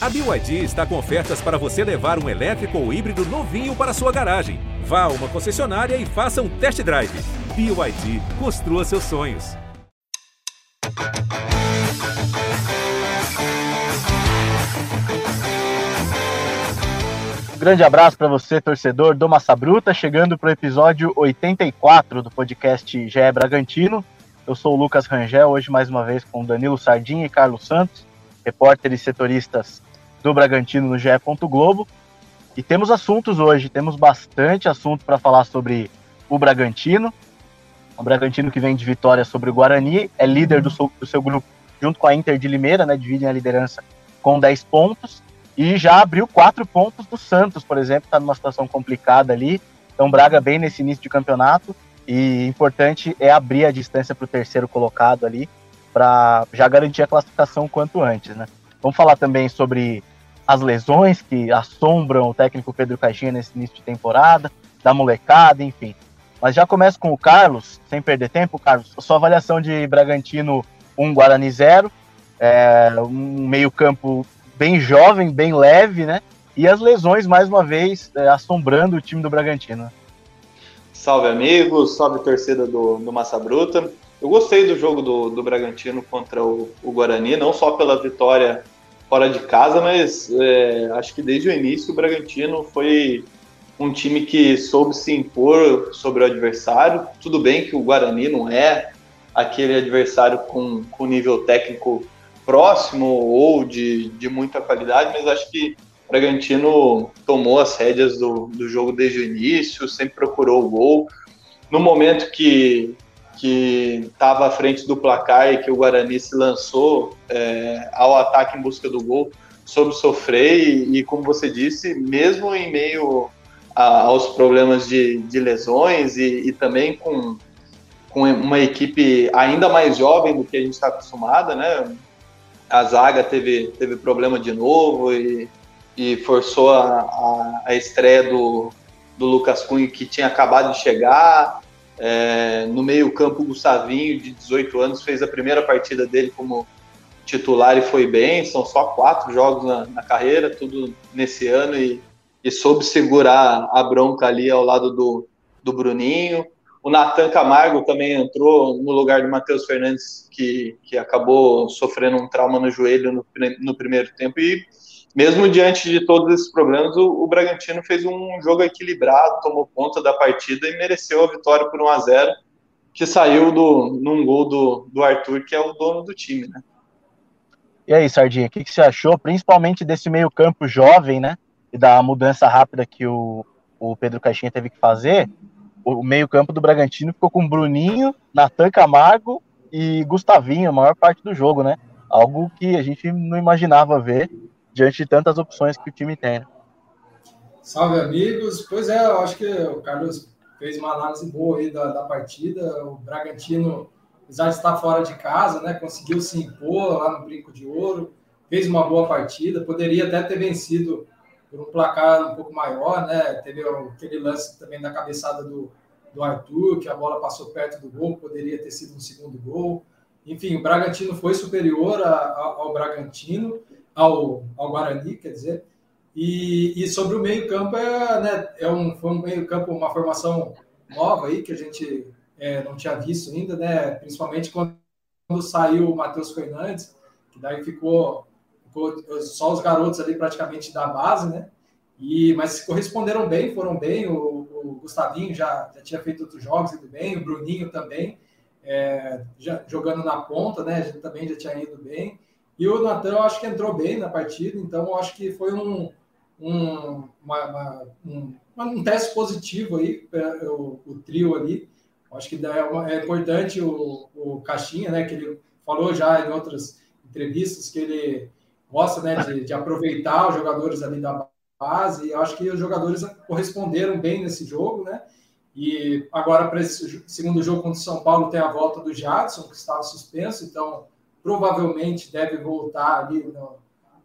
A BYD está com ofertas para você levar um elétrico ou híbrido novinho para sua garagem. Vá a uma concessionária e faça um test drive. BYD, construa seus sonhos. Um grande abraço para você, torcedor do Massa Bruta, chegando para o episódio 84 do podcast GE Bragantino. Eu sou o Lucas Rangel, hoje mais uma vez com Danilo Sardinha e Carlos Santos, repórteres setoristas do Bragantino no GE. Globo. E temos assuntos hoje, temos bastante assunto para falar sobre o Bragantino. O Bragantino que vem de vitória sobre o Guarani, é líder do seu, do seu grupo junto com a Inter de Limeira, né, dividem a liderança com 10 pontos. E já abriu quatro pontos do Santos, por exemplo, está numa situação complicada ali. Então, Braga bem nesse início de campeonato. E importante é abrir a distância para o terceiro colocado ali, para já garantir a classificação quanto antes, né? Vamos falar também sobre as lesões que assombram o técnico Pedro Caixinha nesse início de temporada, da molecada, enfim. Mas já começo com o Carlos, sem perder tempo, Carlos. Sua avaliação de Bragantino 1, Guarani 0. É, um meio-campo bem jovem, bem leve, né? E as lesões, mais uma vez, é, assombrando o time do Bragantino. Salve, amigos, salve, torcida do, do Massa Bruta. Eu gostei do jogo do, do Bragantino contra o, o Guarani, não só pela vitória fora de casa, mas é, acho que desde o início o Bragantino foi um time que soube se impor sobre o adversário. Tudo bem que o Guarani não é aquele adversário com, com nível técnico próximo ou de, de muita qualidade, mas acho que o Bragantino tomou as rédeas do, do jogo desde o início, sempre procurou o gol. No momento que que estava à frente do placar e que o Guarani se lançou é, ao ataque em busca do gol, soube sofrer e, e como você disse, mesmo em meio a, aos problemas de, de lesões e, e, também com, com uma equipe ainda mais jovem do que a gente está acostumada, né? A zaga teve, teve problema de novo e, e forçou a, a, a estreia do, do Lucas Cunha, que tinha acabado de chegar. É, no meio-campo, Gustavinho, de 18 anos, fez a primeira partida dele como titular e foi bem. São só quatro jogos na, na carreira, tudo nesse ano, e, e soube segurar a bronca ali ao lado do, do Bruninho. O Natan Camargo também entrou no lugar do Matheus Fernandes, que, que acabou sofrendo um trauma no joelho no, no primeiro tempo e mesmo diante de todos esses problemas, o, o, Bragantino fez um jogo equilibrado, tomou conta da partida e mereceu a vitória por 1 a 0 que saiu do, num gol do, do Arthur, que é o dono do time, né? E aí, Sardinha, o que, que você achou, principalmente desse meio campo jovem, né? E da mudança rápida que o, o Pedro Caixinha teve que fazer? O meio campo do Bragantino ficou com Bruninho, Natan Camargo e Gustavinho a maior parte do jogo, né? Algo que a gente não imaginava ver diante de tantas opções que o time tem. Né? Salve, amigos. Pois é, eu acho que o Carlos fez uma análise boa aí da, da partida. O Bragantino, apesar de estar fora de casa, né, conseguiu se impor lá no Brinco de Ouro, fez uma boa partida, poderia até ter vencido por um placar um pouco maior, né? Teve aquele lance também da cabeçada do, do Arthur, que a bola passou perto do gol, poderia ter sido um segundo gol. Enfim, o Bragantino foi superior a, a, ao Bragantino, ao, ao Guarani, quer dizer. E, e sobre o meio-campo, é, né, é um, foi um meio-campo, uma formação nova aí, que a gente é, não tinha visto ainda, né? Principalmente quando, quando saiu o Matheus Fernandes, que daí ficou, ficou, só os garotos ali praticamente da base, né? E, mas corresponderam bem, foram bem. O, o Gustavinho já, já tinha feito outros jogos, indo bem, o Bruninho também, é, já, jogando na ponta, né? A também já tinha ido bem. E o Natan, eu acho que entrou bem na partida, então eu acho que foi um, um, uma, uma, um, um teste positivo aí, o, o trio ali. Eu acho que é, uma, é importante o, o Caixinha, né, que ele falou já em outras entrevistas que ele gosta né, de, de aproveitar os jogadores ali da base, e eu acho que os jogadores corresponderam bem nesse jogo, né? E agora, para esse segundo jogo contra o São Paulo, tem a volta do Jadson, que estava suspenso, então provavelmente deve voltar ali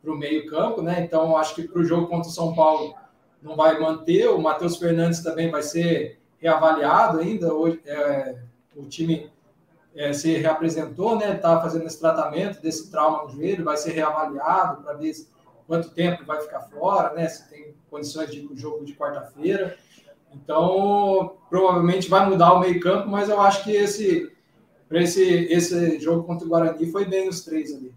para o meio-campo, né? Então, acho que para o jogo contra o São Paulo não vai manter. O Matheus Fernandes também vai ser reavaliado ainda. Hoje, é, o time é, se reapresentou, né? Está fazendo esse tratamento desse trauma no joelho, vai ser reavaliado para ver quanto tempo vai ficar fora, né? Se tem condições de jogo de quarta-feira. Então, provavelmente vai mudar o meio-campo, mas eu acho que esse, esse, esse jogo contra o Guarani foi bem os três ali.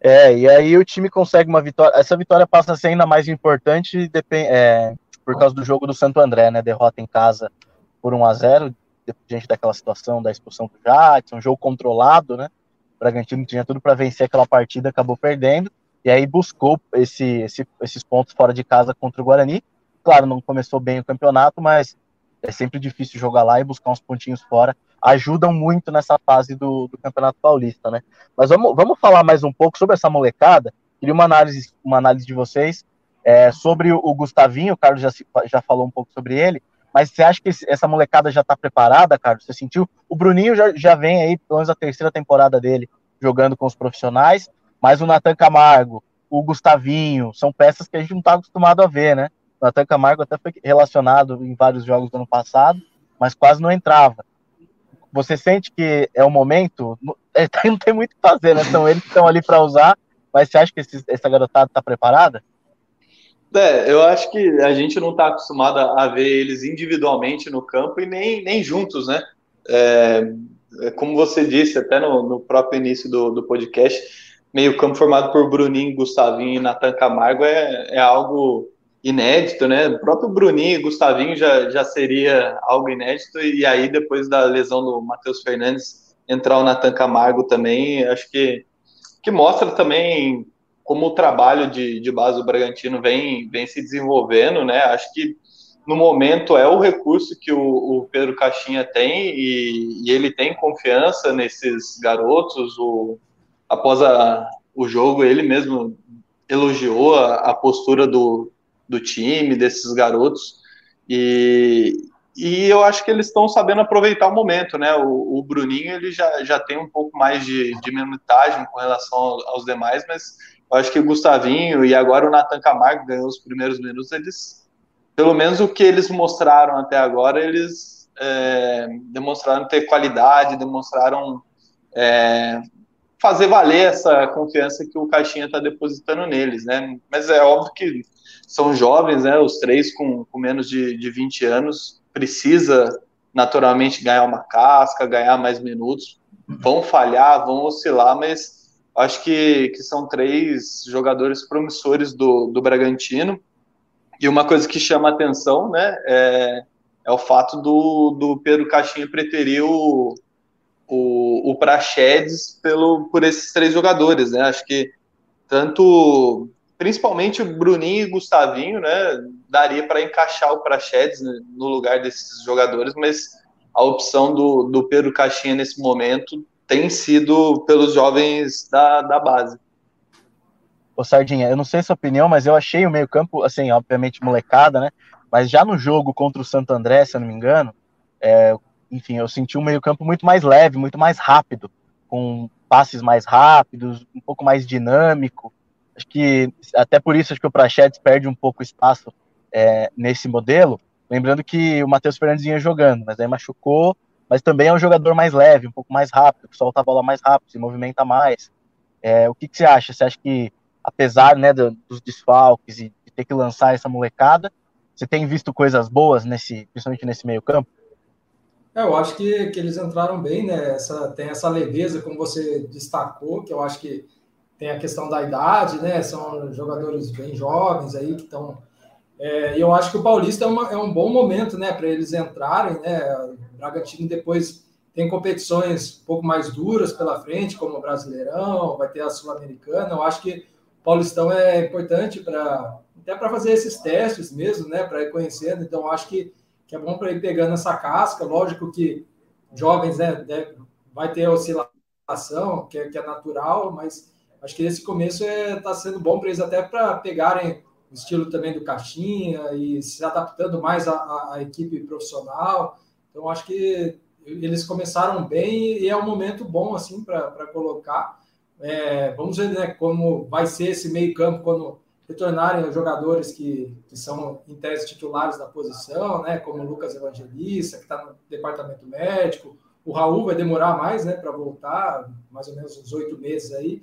É, e aí o time consegue uma vitória. Essa vitória passa a ser ainda mais importante é, por causa do jogo do Santo André, né? Derrota em casa por 1 a 0 diante daquela situação da expulsão do Jadson, um jogo controlado, né? O Bragantino tinha tudo para vencer aquela partida, acabou perdendo, e aí buscou esse, esse, esses pontos fora de casa contra o Guarani. Claro, não começou bem o campeonato, mas é sempre difícil jogar lá e buscar uns pontinhos fora. Ajudam muito nessa fase do, do Campeonato Paulista, né? Mas vamos, vamos falar mais um pouco sobre essa molecada. Queria uma análise, uma análise de vocês é, sobre o, Gustavinho. O Carlos já, já falou um pouco sobre ele. Mas você acha que essa molecada já está preparada, Carlos? Você sentiu? O Bruninho já, já vem aí, pelo menos a terceira temporada dele, jogando com os profissionais. Mas o Natan Camargo, o Gustavinho, são peças que a gente não está acostumado a ver, né? O Natan Camargo até foi relacionado em vários jogos do ano passado, mas quase não entrava. Você sente que é o momento? Não tem muito o que fazer, né? São eles que estão ali para usar, mas você acha que esse, essa garotada está preparada? É, eu acho que a gente não está acostumado a ver eles individualmente no campo e nem, nem juntos, né? É, é como você disse até no, no próprio início do, do podcast, meio campo formado por Bruninho, Gustavinho e Natan Camargo é, é algo inédito, né? O próprio Bruninho e Gustavinho já, já seria algo inédito, e aí depois da lesão do Matheus Fernandes entrar o Natan Camargo também, acho que, que mostra também como o trabalho de, de base do Bragantino vem, vem se desenvolvendo, né? Acho que no momento é o recurso que o, o Pedro Caixinha tem e, e, ele tem confiança nesses garotos. O, após a, o jogo, ele mesmo elogiou a, a postura do, do time, desses garotos. E, e eu acho que eles estão sabendo aproveitar o momento, né? O, o, Bruninho ele já, já tem um pouco mais de, de minutagem com relação aos demais, mas eu acho que o Gustavinho e agora o Nathan Camargo ganhou os primeiros minutos, eles, pelo menos o que eles mostraram até agora, eles é, demonstraram ter qualidade, demonstraram é, fazer valer essa confiança que o Caixinha está depositando neles, né? Mas é óbvio que são jovens, né? Os três com, com menos de, de 20 anos, precisa naturalmente ganhar uma casca, ganhar mais minutos, vão falhar, vão oscilar, mas Acho que, que são três jogadores promissores do, do Bragantino. E uma coisa que chama atenção né, é, é o fato do, do Pedro Caixinha preterir o, o, o Praxedes pelo, por esses três jogadores. Né? Acho que tanto, principalmente o Bruninho e o Gustavinho, né, daria para encaixar o Praxedes né, no lugar desses jogadores, mas a opção do, do Pedro Caixinha nesse momento tem sido pelos jovens da, da base. Ô Sardinha, eu não sei sua opinião, mas eu achei o meio-campo, assim, obviamente molecada, né? Mas já no jogo contra o Santo André, se eu não me engano, é, enfim, eu senti um meio-campo muito mais leve, muito mais rápido, com passes mais rápidos, um pouco mais dinâmico. Acho que até por isso acho que o Prachetes perde um pouco espaço é, nesse modelo. Lembrando que o Matheus Fernandes vinha jogando, mas aí machucou mas também é um jogador mais leve, um pouco mais rápido, que solta a bola mais rápido, se movimenta mais. É, o que, que, você acha? Você acha que, apesar né, dos desfalques e de ter que lançar essa molecada, você tem visto coisas boas, nesse, principalmente nesse meio campo? É, eu acho que, que eles entraram bem, né? Essa, tem essa leveza, como você destacou, que eu acho que tem a questão da idade, né? São jogadores bem jovens aí que estão. É, eu acho que o Paulista é, uma, é um bom momento, né, para eles entrarem, né? Bragantino depois tem competições um pouco mais duras pela frente, como o Brasileirão, vai ter a Sul-Americana. Eu acho que o Paulistão é importante para até para fazer esses testes mesmo, né, para ir conhecendo. Então acho que, que é bom para ir pegando essa casca. Lógico que jovens, né, deve, vai ter oscilação, que é, que é natural, mas acho que esse começo está é, tá sendo bom para eles até para pegarem o estilo também do Caixinha e se adaptando mais à, à equipe profissional. Então, acho que eles começaram bem e é um momento bom assim para colocar. É, vamos ver né, como vai ser esse meio campo quando retornarem os jogadores que, que são em tese titulares da posição, né, como o Lucas Evangelista, que está no departamento médico. O Raul vai demorar mais né, para voltar, mais ou menos uns oito meses aí.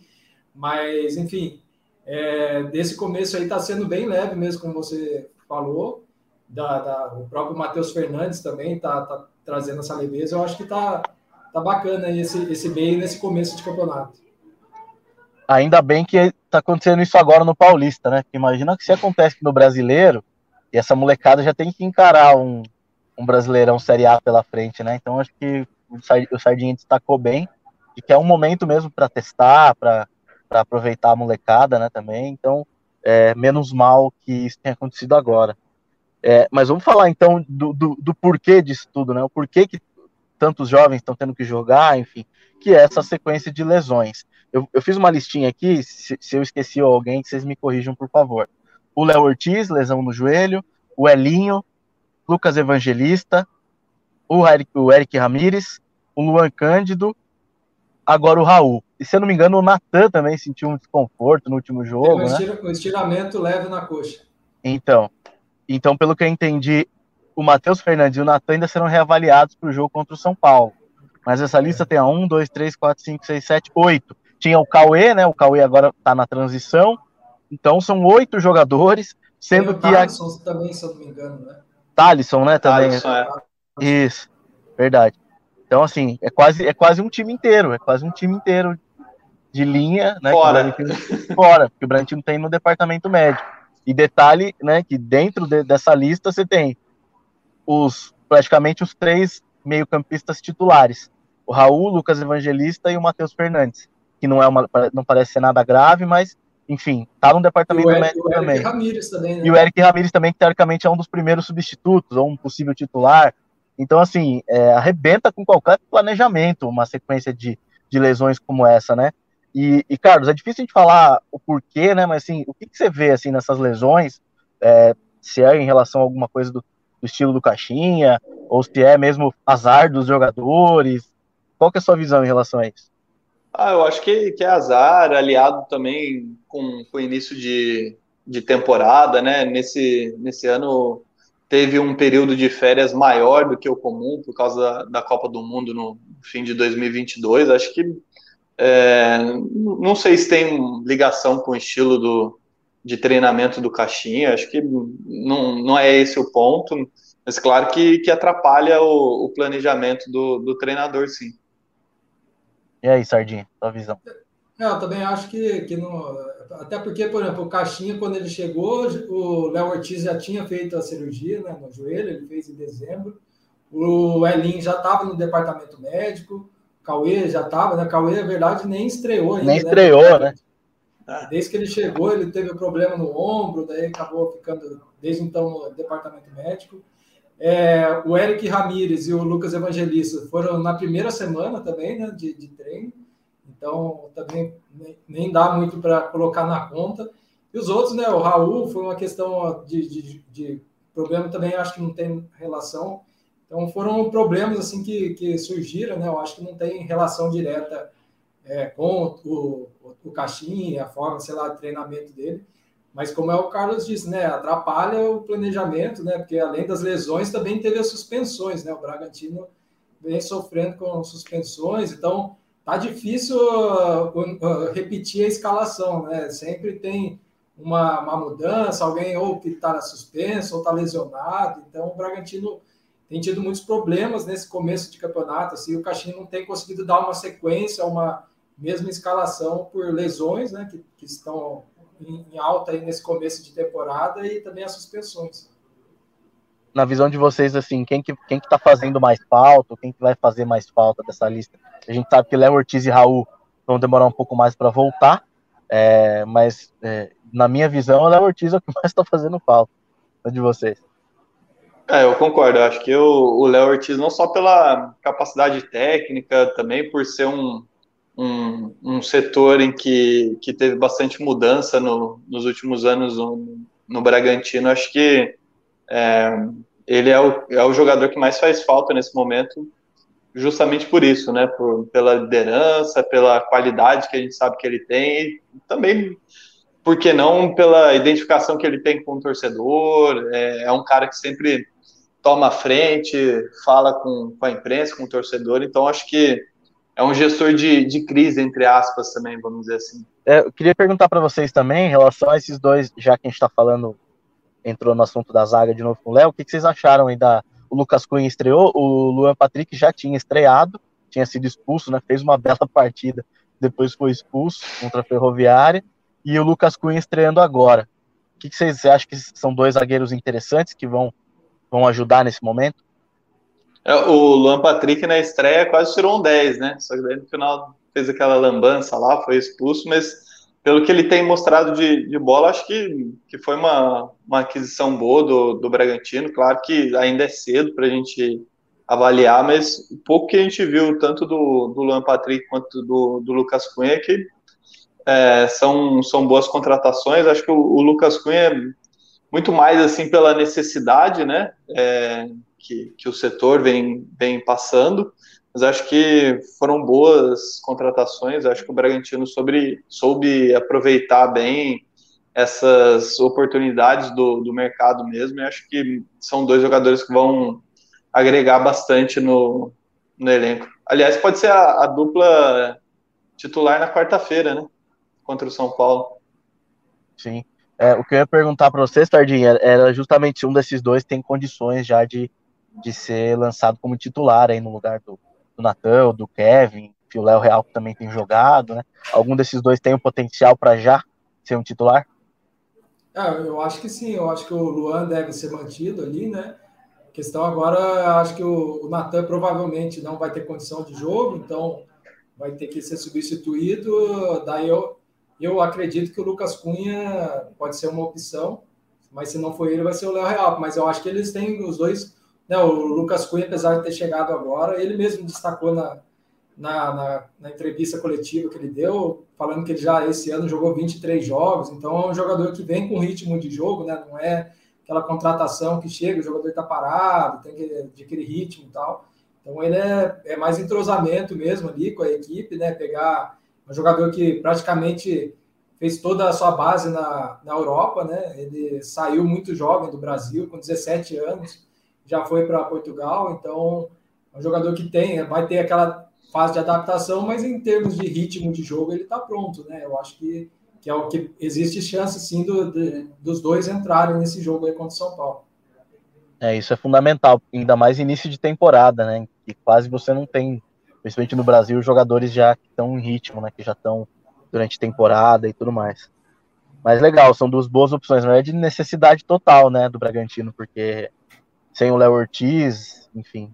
Mas, enfim, é, desse começo aí está sendo bem leve mesmo, como você falou. Da, da o próprio Matheus Fernandes também está tá trazendo essa leveza. Eu acho que está tá bacana esse, esse meio nesse começo de campeonato. Ainda bem que está acontecendo isso agora no Paulista, né? Porque imagina que se acontece no Brasileiro, e essa molecada já tem que encarar um, um Brasileirão Série A pela frente, né? Então acho que o Sardinha destacou bem, de que é um momento mesmo para testar, para aproveitar a molecada, né, também. Então, é, menos mal que isso tenha acontecido agora. É, mas vamos falar então do, do, do, porquê disso tudo, né? O porquê que tantos jovens estão tendo que jogar, enfim, que é essa sequência de lesões. Eu, eu fiz uma listinha aqui, se, se eu esqueci alguém, vocês me corrijam, por favor. O Léo Ortiz, lesão no joelho, o Elinho, Lucas Evangelista, o Eric, o Eric Ramires, o Luan Cândido, agora o Raul. E se eu não me engano, o Natan também sentiu um desconforto no último jogo. Um, né? um estiramento leve na coxa. Então, então, pelo que eu entendi, o Matheus Fernandes e o Natan ainda serão reavaliados para o jogo contra o São Paulo. Mas essa lista é. tem a 1, 2, 3, 4, 5, 6, 7, 8. Tinha o Cauê, né? O Cauê agora está na transição. Então são oito jogadores, sendo tem o que. Thalisson a... também, se eu não me engano, né? Thalisson, né? Também. Thalisson, é. Isso, verdade. Então, assim, é quase, é quase um time inteiro, é quase um time inteiro de linha, né? Fora. Que fora, porque o Brantino tem no departamento médico. E detalhe, né, que dentro de, dessa lista você tem os praticamente os três meio-campistas titulares: o Raul, o Lucas Evangelista e o Matheus Fernandes, que não é uma, não parece ser nada grave, mas enfim, tá no departamento Eric, médico também. Ramires também né? E o Eric Ramires também, que teoricamente é um dos primeiros substitutos, ou um possível titular. Então, assim, é, arrebenta com qualquer planejamento uma sequência de, de lesões como essa, né? E, e, Carlos, é difícil a gente falar o porquê, né? Mas, assim, o que, que você vê, assim, nessas lesões? É, se é em relação a alguma coisa do, do, estilo do Caixinha, ou se é mesmo azar dos jogadores? Qual que é a sua visão em relação a isso? Ah, eu acho que, que é azar, aliado também com, com o início de, de temporada, né? Nesse, nesse ano teve um período de férias maior do que o comum por causa da, da Copa do Mundo no fim de 2022. Acho que é, não sei se tem ligação com o estilo do, de treinamento do Caixinha, acho que não, não é esse o ponto, mas claro que, que atrapalha o, o planejamento do, do treinador, sim. E aí, Sardinha, sua visão? É, eu também acho que, que não. Até porque, por exemplo, o Caixinha, quando ele chegou, o Léo Ortiz já tinha feito a cirurgia né, no joelho, ele fez em dezembro. O Elin já estava no departamento médico, Cauê já estava, né? Cauê, na verdade, nem estreou ainda. Nem né? estreou, né? Desde que ele chegou, ele teve um problema no ombro, daí acabou ficando, desde então, no departamento médico. É, o Eric Ramírez e o Lucas Evangelista foram na primeira semana também, né, de, de treino. Então, também nem dá muito para colocar na conta. E os outros, né, o Raul foi uma questão de, de, de problema também, acho que não tem relação. Então, foram problemas assim que, que surgiram, né? Eu acho que não tem relação direta é, com o, o Caixinha, a forma, sei lá, de treinamento dele. Mas como é o Carlos disse, né, atrapalha o planejamento, né, porque além das lesões também teve as suspensões, né, o Bragantino vem sofrendo com suspensões, então tá difícil uh, uh, repetir a escalação, né, sempre tem uma, uma mudança, alguém ou que está suspenso ou está lesionado, então o Bragantino tem tido muitos problemas nesse começo de campeonato, assim, o Caixinha não tem conseguido dar uma sequência, uma mesma escalação por lesões, né, que, que estão em, alta aí nesse começo de temporada e também as suspensões. Na visão de vocês, assim, quem que, quem que tá fazendo mais falta, quem que vai fazer mais falta dessa lista? A gente sabe que Léo Ortiz e Raul vão demorar um pouco mais para voltar, é, mas é, na minha visão, o Léo Ortiz é o que mais está fazendo falta de vocês. É, eu concordo. Acho que o Léo Ortiz, não só pela capacidade técnica, também por ser um, um, um setor em que, que teve bastante mudança no, nos últimos anos no, no Bragantino. Acho que é, ele é o, é o jogador que mais faz falta nesse momento, justamente por isso, né? Por, pela liderança, pela qualidade que a gente sabe que ele tem, e também, por que não, pela identificação que ele tem com o torcedor. É, é um cara que sempre toma a frente, fala com, com a imprensa, com o torcedor, então acho que é um gestor de, de crise, entre aspas, também, vamos dizer assim. É, eu queria perguntar para vocês também, em relação a esses dois, já que a gente está falando, entrou no assunto da zaga de novo com o Léo, o que, que, vocês acharam aí da. O Lucas Cunha estreou, o Luan Patrick já tinha estreado, tinha sido expulso, né? Fez uma bela partida, depois foi expulso contra a Ferroviária, e o Lucas Cunha estreando agora. O que, que vocês acham que são dois zagueiros interessantes que vão, vão ajudar nesse momento? É, o Luan Patrick na estreia quase tirou um 10, né? Só que daí no final fez aquela lambança lá, foi expulso, mas pelo que ele tem mostrado de, de bola, acho que, que foi uma, uma aquisição boa do, do Bragantino. Claro que ainda é cedo para a gente avaliar, mas o pouco que a gente viu, tanto do, do Luan Patrick quanto do, do Lucas Cunha, que é, são, são boas contratações. Acho que o, o Lucas Cunha, muito mais assim pela necessidade, né? É, que, que o setor vem, vem passando, mas acho que foram boas contratações. Acho que o Bragantino sobre, soube aproveitar bem essas oportunidades do, do mercado mesmo. E acho que são dois jogadores que vão agregar bastante no, no elenco. Aliás, pode ser a, a dupla titular na quarta-feira, né? Contra o São Paulo. Sim. É, o que eu ia perguntar para você, Sardinha, era justamente um desses dois tem condições já de de ser lançado como titular aí no lugar do, do Natan, do Kevin, que o Léo Real também tem jogado, né? Algum desses dois tem o potencial para já ser um titular? É, eu acho que sim, eu acho que o Luan deve ser mantido ali, né? A questão agora, acho que o, o Natan provavelmente não vai ter condição de jogo, então vai ter que ser substituído. Daí eu, eu acredito que o Lucas Cunha pode ser uma opção, mas se não for ele, vai ser o Léo Real. Mas eu acho que eles têm os dois né, o Lucas Cunha, apesar de ter chegado agora, ele mesmo destacou na, na, na, na, entrevista coletiva que ele deu, falando que ele já esse ano jogou 23 jogos, então é um jogador que vem com ritmo de jogo, né? Não é aquela contratação que chega, o jogador está parado, tem que adquirir ritmo e tal. Então ele é, é mais entrosamento mesmo ali com a equipe, né? Pegar um jogador que praticamente fez toda a sua base na, na Europa, né? Ele saiu muito jovem do Brasil, com 17 anos já foi para Portugal, então é um jogador que tem, vai ter aquela fase de adaptação, mas em termos de ritmo de jogo ele está pronto, né? Eu acho que, que é o que existe chance sim do, de, dos dois entrarem nesse jogo aí contra o São Paulo. É, isso é fundamental, ainda mais início de temporada, né? Que quase você não tem, principalmente no Brasil, jogadores já estão em ritmo, né? Que já estão durante temporada e tudo mais. Mas legal, são duas boas opções, não é de necessidade total, né, do Bragantino, porque sem o Léo Ortiz, enfim,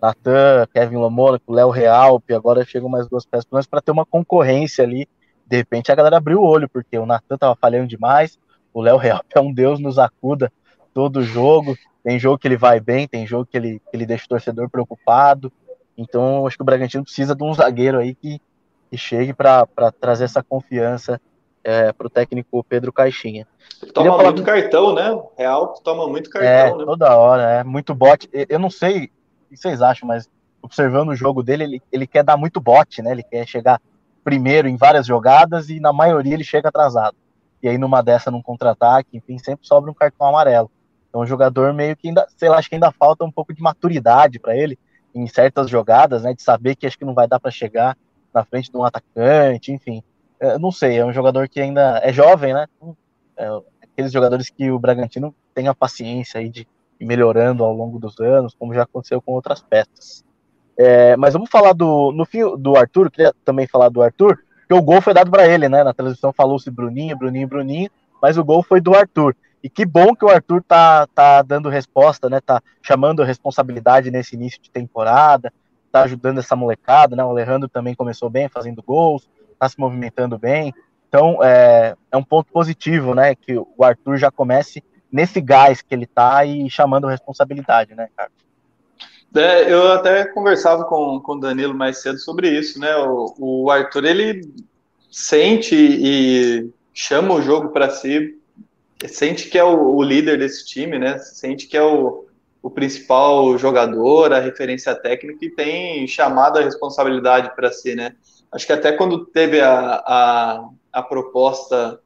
Natan, Kevin Lamônico, Léo Realpe, agora chegam mais duas peças para ter uma concorrência ali. De repente a galera abriu o olho, porque o Natan tava falhando demais, o Léo Realpe é um deus nos acuda todo jogo. Tem jogo que ele vai bem, tem jogo que ele, que ele deixa o torcedor preocupado. Então, acho que o Bragantino precisa de um zagueiro aí que, que chegue para trazer essa confiança é, para o técnico Pedro Caixinha. Toma muito do... cartão, né? Real toma muito cartão, é, né? Toda hora, é muito bote. Eu não sei o que vocês acham, mas observando o jogo dele, ele, ele quer dar muito bote, né? Ele quer chegar primeiro em várias jogadas e na maioria ele chega atrasado. E aí numa dessa, num contra-ataque, enfim, sempre sobra um cartão amarelo. Então o jogador meio que ainda, sei lá, acho que ainda falta um pouco de maturidade para ele em certas jogadas, né? De saber que acho que não vai dar para chegar na frente de um atacante, enfim é, não sei, é um jogador que ainda é jovem, né? É, aqueles jogadores que o Bragantino tem a paciência aí de ir melhorando ao longo dos anos, como já aconteceu com outras peças. É, mas vamos falar do no fim do Arthur, queria também falar do Arthur, que o gol foi dado para ele, né? Na televisão falou-se Bruninho, Bruninho, Bruninho, mas o gol foi do Arthur. E que bom que o Arthur tá, tá dando resposta, né? Tá chamando responsabilidade nesse início de temporada, tá ajudando essa molecada, né? O Alejandro também começou bem, fazendo gols está se movimentando bem. Então, é, é um ponto positivo, né? Que o Arthur já comece nesse gás que ele tá e chamando responsabilidade, né? É, eu até conversava com, com o Danilo mais cedo sobre isso, né? O, o Arthur, ele sente e chama o jogo para si, sente que é o, o, líder desse time, né? Sente que é o, o principal jogador, a referência técnica e tem chamado a responsabilidade para si, né? Acho que até quando teve a, a, a proposta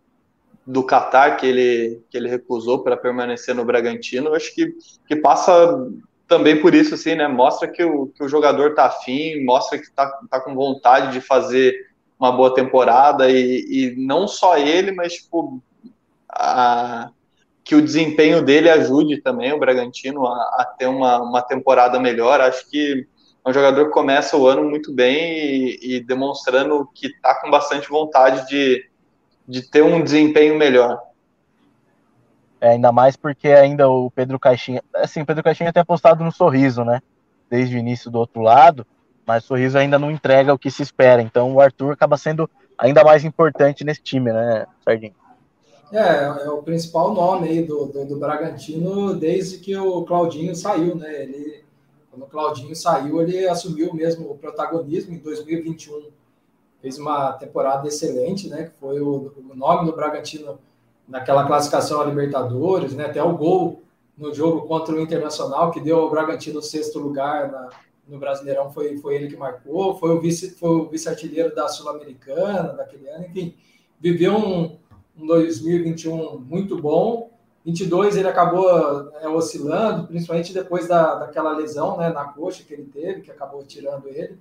do Qatar que ele, que ele recusou para permanecer no Bragantino, acho que, que passa também por isso, assim, né? Mostra que o, que o jogador tá afim, mostra que tá, tá com vontade de fazer uma boa temporada e, e não só ele, mas tipo, a, que o desempenho dele ajude também o Bragantino a, a, ter uma, uma temporada melhor. Acho que é um jogador que começa o ano muito bem e, e demonstrando que está com bastante vontade de, de ter um desempenho melhor. É, ainda mais porque ainda o Pedro Caixinha. Assim, o Pedro Caixinha tem apostado no sorriso, né? Desde o início do outro lado, mas o sorriso ainda não entrega o que se espera. Então o Arthur acaba sendo ainda mais importante nesse time, né, Sardinho? É, é o principal nome aí do, do, do, Bragantino desde que o Claudinho saiu, né? Ele, quando o Claudinho saiu, ele assumiu mesmo o protagonismo em 2021. Fez uma temporada excelente, né? Que foi o, o nome do Bragantino naquela classificação a Libertadores, né? Até o gol no jogo contra o Internacional, que deu ao Bragantino o sexto lugar na, no Brasileirão, foi, foi ele que marcou, foi o vice, foi o vice-artilheiro da Sul-Americana daquele ano, enfim, viveu um, um 2021 muito bom. 22 ele acabou é, oscilando, principalmente depois da, daquela lesão né, na coxa que ele teve, que acabou tirando ele.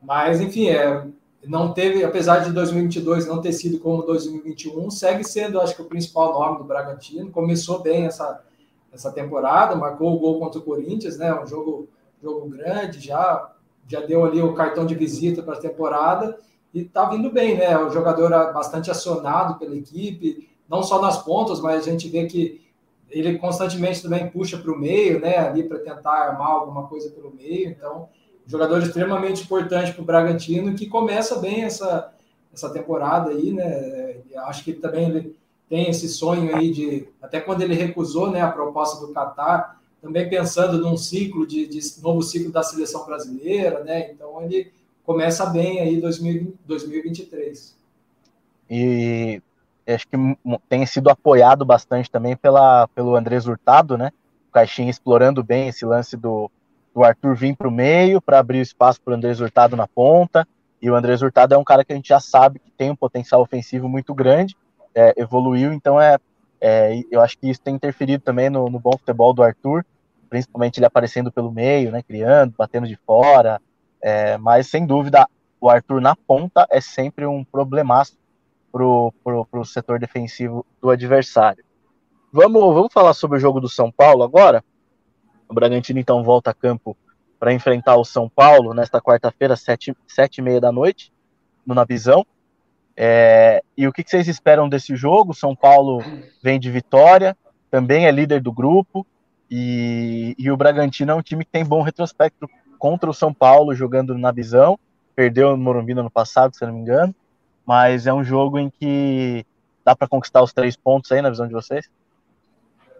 Mas, enfim, é, não teve, apesar de 2022 não ter sido como 2021, segue sendo, acho que, o principal nome do Bragantino. Começou bem essa, essa temporada, marcou o gol contra o Corinthians, né? Um jogo, jogo grande, já, já deu ali o cartão de visita para a temporada e está vindo bem, né? O jogador bastante acionado pela equipe, não só nas pontas, mas a gente vê que ele constantemente também puxa para o meio, né? Ali para tentar armar alguma coisa pelo meio. Então, jogador extremamente importante para o Bragantino, que começa bem essa, essa temporada aí, né? Acho que também ele tem esse sonho aí de, até quando ele recusou né, a proposta do Qatar, também pensando num ciclo de, de novo ciclo da seleção brasileira, né? Então ele começa bem aí 2020, 2023. E acho que tem sido apoiado bastante também pela, pelo Andrés Hurtado, né? O Caixinha explorando bem esse lance do, do Arthur vir para o meio para abrir espaço para o Andrés Hurtado na ponta. E o Andrés Hurtado é um cara que a gente já sabe que tem um potencial ofensivo muito grande, é, evoluiu, então é, é, eu acho que isso tem interferido também no, no, bom futebol do Arthur, principalmente ele aparecendo pelo meio, né, criando, batendo de fora, é, mas sem dúvida o Arthur na ponta é sempre um problemaço pro, pro, pro setor defensivo do adversário. Vamos, vamos falar sobre o jogo do São Paulo agora? O Bragantino então volta a campo para enfrentar o São Paulo nesta quarta-feira, sete, sete e meia da noite, no Nabizão. É, e o que, que vocês esperam desse jogo? São Paulo vem de vitória, também é líder do grupo, e, e, o Bragantino é um time que tem bom retrospecto contra o São Paulo, jogando na visão. Perdeu no Morumbi no ano passado, se não me engano. Mas é um jogo em que dá para conquistar os três pontos aí, na visão de vocês?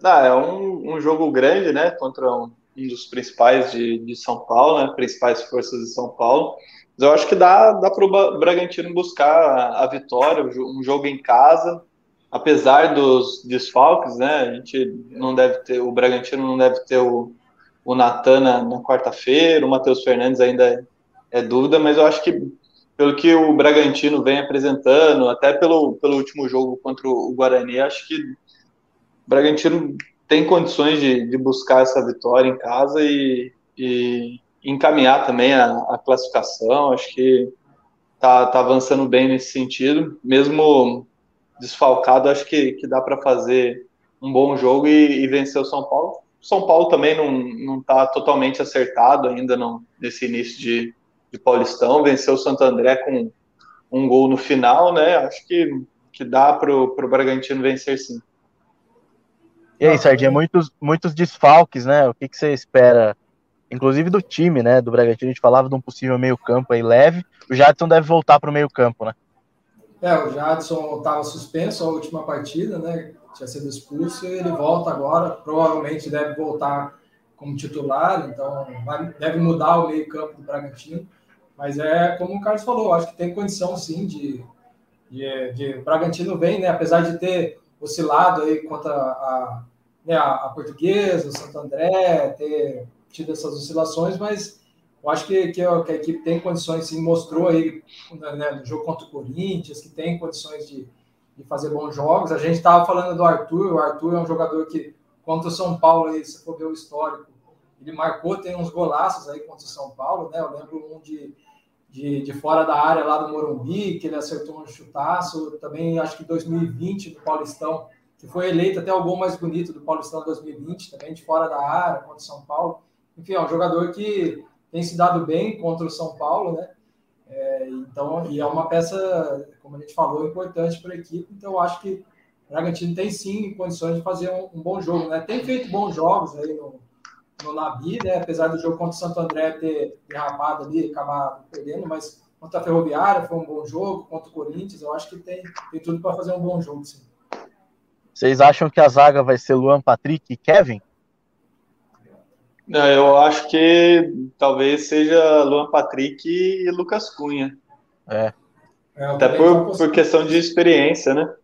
Ah, é um, um jogo grande, né? Contra um, um dos principais de, de São Paulo, né? Principais forças de São Paulo. Mas eu acho que dá, dá para o Bragantino buscar a, a, vitória, um jogo em casa, apesar dos desfalques, né? A gente não deve ter, o Bragantino não deve ter o, o Natan na, na quarta-feira, o Matheus Fernandes ainda é, é dúvida, mas eu acho que pelo que o Bragantino vem apresentando, até pelo, pelo último jogo contra o Guarani, acho que o Bragantino tem condições de, de buscar essa vitória em casa e, e encaminhar também a, a, classificação. Acho que tá, tá avançando bem nesse sentido. Mesmo desfalcado, acho que, que dá para fazer um bom jogo e, e, vencer o São Paulo. São Paulo também não, não tá totalmente acertado ainda no, nesse início de, de Paulistão. Venceu o Santo André com um gol no final, né? Acho que, que dá para o Bragantino vencer sim. E aí, Sardinha, muitos, muitos desfalques, né? O que, que você espera, inclusive do time, né? Do Bragantino, a gente falava de um possível meio-campo aí leve. O Jadson deve voltar para o meio-campo, né? É, o Jadson estava suspenso a última partida, né? Tinha sido expulso e ele volta agora. Provavelmente deve voltar como titular, então vai, deve mudar o meio-campo do Bragantino. Mas é como o Carlos falou, acho que tem condição sim de. de, de o Bragantino vem, né? Apesar de ter oscilado aí contra a, né, a, a Portuguesa, o Santo André, ter tido essas oscilações, mas eu acho que, que, a, que a equipe tem condições, sim, mostrou aí né, no jogo contra o Corinthians, que tem condições de, de fazer bons jogos. A gente estava falando do Arthur, o Arthur é um jogador que, contra o São Paulo, aí, se for ver o histórico, ele marcou, tem uns golaços aí contra o São Paulo, né? Eu lembro um de, de, de fora da área lá do Morumbi, que ele acertou um chutaço. Também acho que 2020 do Paulistão, que foi eleito até o gol mais bonito do Paulistão 2020, também de fora da área contra o São Paulo. Enfim, é um jogador que tem se dado bem contra o São Paulo, né? É, então, e é uma peça, como a gente falou, importante para a equipe. Então, eu acho que o Bragantino tem sim condições de fazer um, um, bom jogo, né? Tem feito bons jogos aí no, no Nabi, né? Apesar do jogo contra o Santo André ter derrapado ali, acabar perdendo, mas contra a Ferroviária foi um bom jogo, contra o Corinthians, eu acho que tem, tem tudo para fazer um bom jogo, sim. Vocês acham que a zaga vai ser Luan Patrick e Kevin? Eu acho que talvez seja Luan Patrick e Lucas Cunha. É. é Até por, por questão de experiência, né?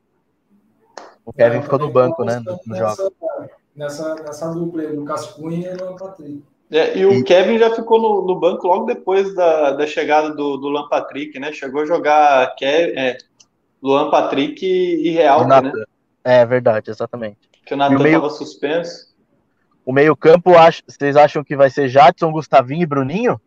O Kevin ficou no banco, né? No, no nessa, jogo. Nessa, nessa dupla aí, Lucas Cunha e Luan Patrick. É, e o e... Kevin já ficou no, no, banco logo depois da, da chegada do, do Luan Patrick, né? Chegou a jogar Kevin, é, Luan Patrick e Real, né? É verdade, exatamente. Que o Natan estava meio... suspenso. O meio-campo, vocês acham que vai ser Jadson, Gustavinho e Bruninho?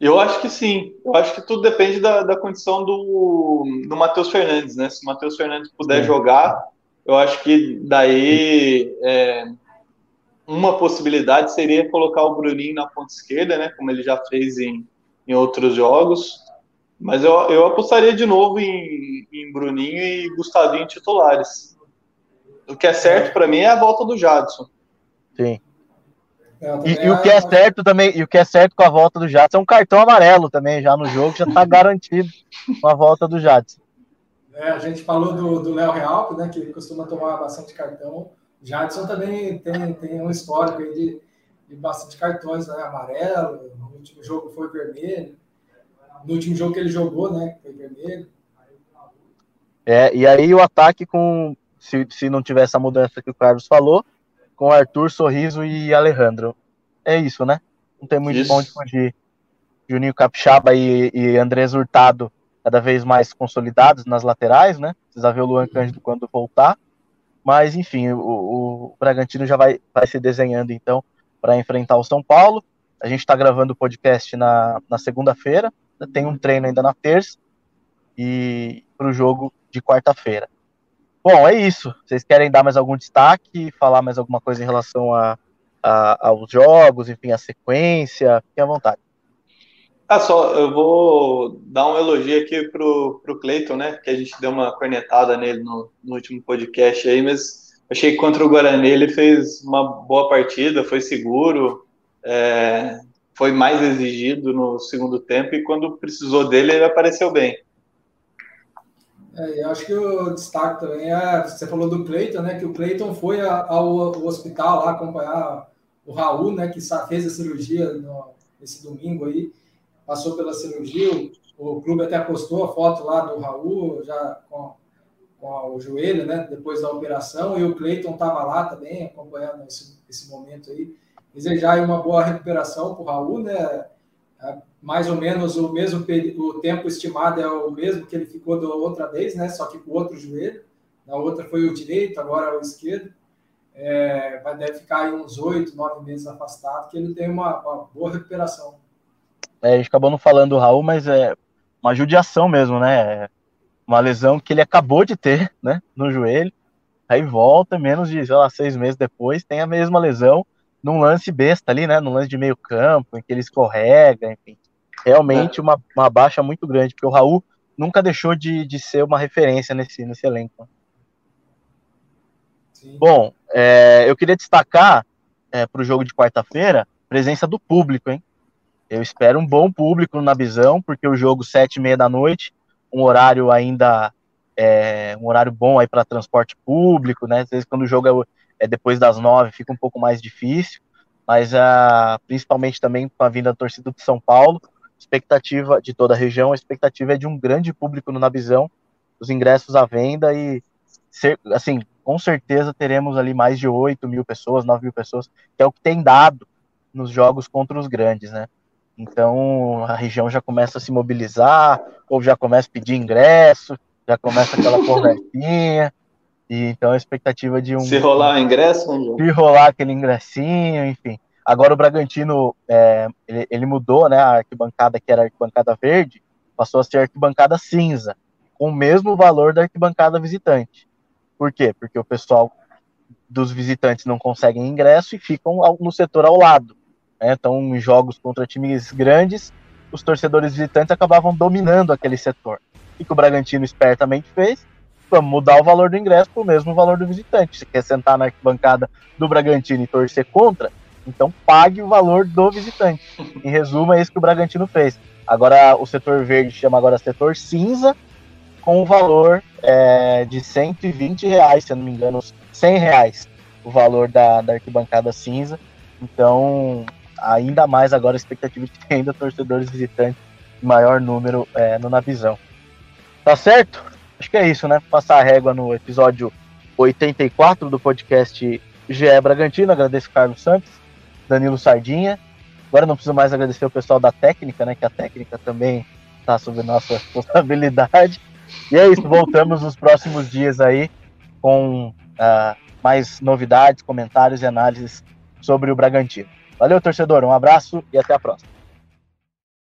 Eu acho que sim. Eu acho que tudo depende da, da condição do, do Matheus Fernandes, né? Se o Matheus Fernandes puder sim. jogar, eu acho que daí é, uma possibilidade seria colocar o Bruninho na ponta esquerda, né? Como ele já fez em, em outros jogos. Mas eu, eu apostaria de novo em, em Bruninho e Gustavinho titulares. O que é certo para mim é a volta do Jadson. Sim. É, e, e, o que é certo também, e o que é certo com a volta do Jadson é um cartão amarelo também, já no jogo, já está garantido com a volta do Jadson. É, a gente falou do Léo Real, né, que ele costuma tomar bastante cartão. O Jadson também tem, tem um histórico aí de, de bastante cartões, né, amarelo, no último jogo foi vermelho. No último jogo que ele jogou, né, foi vermelho. É, e aí o ataque com se, se não tiver essa mudança que o Carlos falou, com Arthur, Sorriso e Alejandro. É isso, né? Não tem muito isso. onde fugir. Juninho Capixaba e, e Andrés Hurtado cada vez mais consolidados nas laterais, né? Precisa ver o Luan Cândido quando voltar. Mas, enfim, o, o Bragantino já vai, vai se desenhando, então, para enfrentar o São Paulo. A gente está gravando o podcast na, na segunda-feira, tem um treino ainda na terça, e para o jogo de quarta-feira. Bom, é isso. Vocês querem dar mais algum destaque, falar mais alguma coisa em relação a, a aos jogos, enfim, a sequência? Fiquem à vontade. Ah, só, eu vou dar um elogio aqui pro, pro Cleiton, né? Que a gente deu uma cornetada nele no, no último podcast aí, mas achei que contra o Guarani ele fez uma boa partida, foi seguro, é, foi mais exigido no segundo tempo e quando precisou dele ele apareceu bem. É, eu acho que o destaque também é, você falou do Cleiton, né? Que o Cleiton foi ao, ao, hospital lá acompanhar o Raul, né? Que fez a cirurgia no, esse domingo aí, passou pela cirurgia. O, o clube até postou a foto lá do Raul, já com, com o joelho, né? Depois da operação, e o Cleiton estava lá também, acompanhando esse, esse momento aí. Desejar uma boa recuperação para o Raul, né? É, mais ou menos o mesmo o tempo estimado é o mesmo que ele ficou da outra vez, né? Só que com o outro joelho. Na outra foi o direito, agora é o esquerdo. É, vai deve ficar aí uns oito, nove meses afastado, que ele tem uma, uma boa recuperação. É, a gente acabou não falando do Raul, mas é uma judiação mesmo, né? É uma lesão que ele acabou de ter, né? No joelho. Aí volta, menos de, sei lá, seis meses depois, tem a mesma lesão num lance besta ali, né? Num lance de meio campo, em que ele escorrega, enfim. Realmente é. uma, uma baixa muito grande, porque o Raul nunca deixou de, de ser uma referência nesse, nesse elenco. Sim. Bom, é, eu queria destacar é, para o jogo de quarta-feira presença do público, hein? Eu espero um bom público na visão, porque o jogo sete e meia da noite, um horário ainda é, um horário bom aí para transporte público, né? Às vezes quando o jogo é depois das nove fica um pouco mais difícil, mas a, principalmente também com a vinda da torcida de São Paulo, expectativa de toda a região, a expectativa é de um grande público no Nabizão, os ingressos à venda e, ser, assim, com certeza teremos ali mais de 8 mil pessoas, 9 mil pessoas, que é o que tem dado nos jogos contra os grandes, né? Então a região já começa a se mobilizar, ou já começa a pedir ingresso, já começa aquela conversinha, E então a expectativa de um. Se rolar o ingresso, Se rolar aquele ingressinho, enfim. Agora o Bragantino é, ele, ele, mudou, né? A arquibancada que era arquibancada verde passou a ser arquibancada cinza, com o mesmo valor da arquibancada visitante. Por quê? Porque o pessoal dos visitantes não conseguem ingresso e ficam no setor ao lado. Né? Então, em jogos contra times grandes, os torcedores visitantes acabavam dominando aquele setor. O que o Bragantino espertamente fez? Vamos mudar o valor do ingresso para o mesmo valor do visitante. Se quer sentar na arquibancada do Bragantino e torcer contra, então pague o valor do visitante. Em resumo, é isso que o Bragantino fez. Agora o setor verde chama agora setor cinza, com o valor é, de 120 reais, se não me engano, 100 reais o valor da, da arquibancada cinza. Então, ainda mais agora a expectativa de ter ainda torcedores visitantes maior número é, no Navizão. Tá certo? Acho que é isso, né? Passar a régua no episódio 84 do podcast GE Bragantino. Agradeço Carlos Santos, Danilo Sardinha. Agora não preciso mais agradecer o pessoal da técnica, né? Que a técnica também está sob nossa responsabilidade. E é isso, voltamos nos próximos dias aí com uh, mais novidades, comentários e análises sobre o Bragantino. Valeu, torcedor, um abraço e até a próxima.